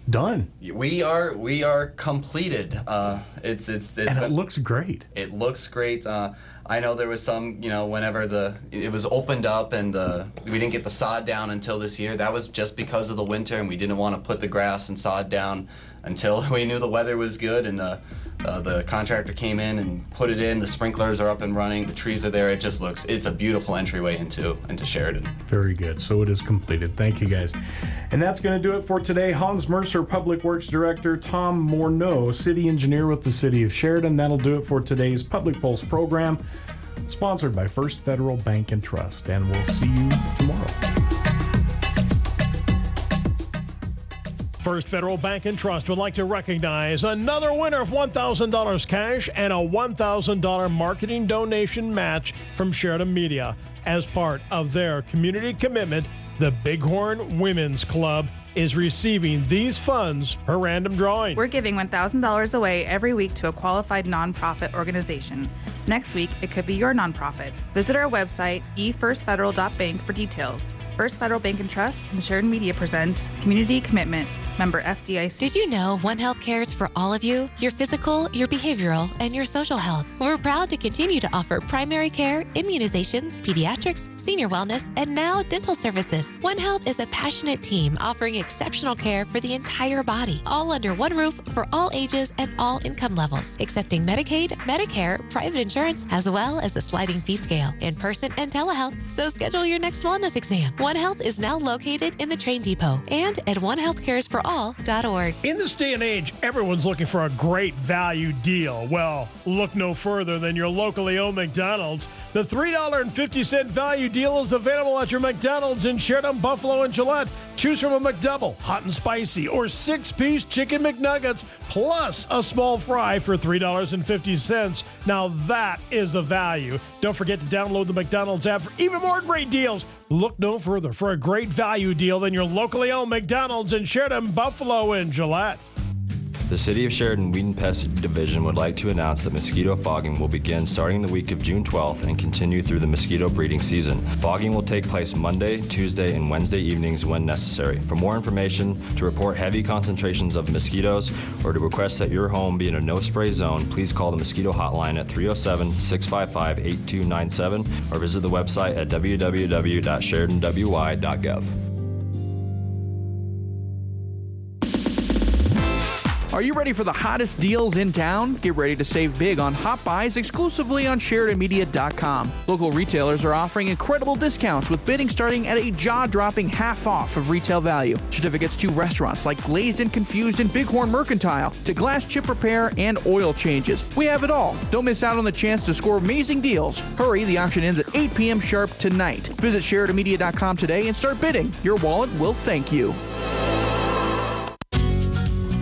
[SPEAKER 11] Done.
[SPEAKER 12] We are we are completed. Uh, it's it's it's
[SPEAKER 11] And it
[SPEAKER 12] been-
[SPEAKER 11] looks great.
[SPEAKER 12] It looks great. Uh, I know there was some, you know, whenever the it was opened up and uh, we didn't get the sod down until this year. That was just because of the winter, and we didn't want to put the grass and sod down until we knew the weather was good. And uh, uh, the contractor came in and put it in. The sprinklers are up and running. The trees are there. It just looks. It's a beautiful entryway into into Sheridan.
[SPEAKER 11] Very good. So it is completed. Thank you, guys. And that's going to do it for today. Hans Mercer, Public Works Director, Tom Morneau, City Engineer with the City of Sheridan. That'll do it for today's Public Pulse program, sponsored by First Federal Bank and Trust. And we'll see you tomorrow.
[SPEAKER 2] First Federal Bank and Trust would like to recognize another winner of $1,000 cash and a $1,000 marketing donation match from Sheridan Media as part of their community commitment. The Bighorn Women's Club is receiving these funds per random drawing.
[SPEAKER 3] We're giving $1,000 away every week to a qualified nonprofit organization. Next week, it could be your nonprofit. Visit our website, efirstfederal.bank, for details. First Federal Bank and Trust and Sheridan Media present Community Commitment, member FDIC.
[SPEAKER 22] Did you know One Health cares for all of you? Your physical, your behavioral, and your social health. We're proud to continue to offer primary care, immunizations, pediatrics, senior wellness, and now dental services. One Health is a passionate team offering exceptional care for the entire body, all under one roof for all ages and all income levels, accepting Medicaid, Medicare, private insurance, as well as a sliding fee scale, in person and telehealth. So schedule your next wellness exam. One Health is now located in the train depot and at onehealthcaresforall.org.
[SPEAKER 2] In this day and age, everyone's looking for a great value deal. Well, look no further than your locally owned McDonald's. The $3.50 value deal is available at your McDonald's in Sheridan, Buffalo, and Gillette. Choose from a McDouble, hot and spicy, or six piece chicken McNuggets, plus a small fry for $3.50. Now that is the value. Don't forget to download the McDonald's app for even more great deals. Look no further for a great value deal than your locally owned McDonald's in Sheridan, Buffalo, and Gillette.
[SPEAKER 4] The City of Sheridan Weed and Pest Division would like to announce that mosquito fogging will begin starting the week of June 12th and continue through the mosquito breeding season. Fogging will take place Monday, Tuesday, and Wednesday evenings when necessary. For more information, to report heavy concentrations of mosquitoes, or to request that your home be in a no spray zone, please call the mosquito hotline at 307 655 8297 or visit the website at www.sheridanwy.gov.
[SPEAKER 14] Are you ready for the hottest deals in town? Get ready to save big on hot buys exclusively on SheridanMedia.com. Local retailers are offering incredible discounts with bidding starting at a jaw-dropping half off of retail value. Certificates to restaurants like Glazed and Confused and Bighorn Mercantile to glass chip repair and oil changes. We have it all. Don't miss out on the chance to score amazing deals. Hurry, the auction ends at 8 p.m. sharp tonight. Visit SheridanMedia.com today and start bidding. Your wallet will thank you.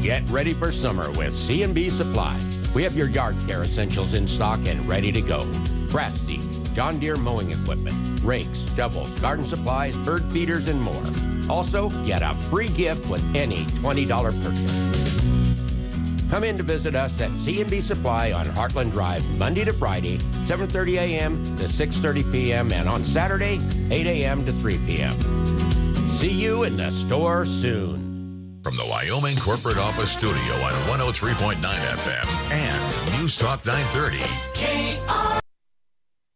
[SPEAKER 15] Get ready for summer with C&B Supply. We have your yard care essentials in stock and ready to go. Grass seed, John Deere mowing equipment, rakes, shovels, garden supplies, bird feeders, and more. Also, get a free gift with any $20 purchase. Come in to visit us at C&B Supply on Heartland Drive, Monday to Friday, 7.30 a.m. to 6.30 p.m. and on Saturday, 8 a.m. to 3 p.m. See you in the store soon.
[SPEAKER 23] From the Wyoming Corporate Office Studio on 103.9 FM and News Talk 930.
[SPEAKER 24] KR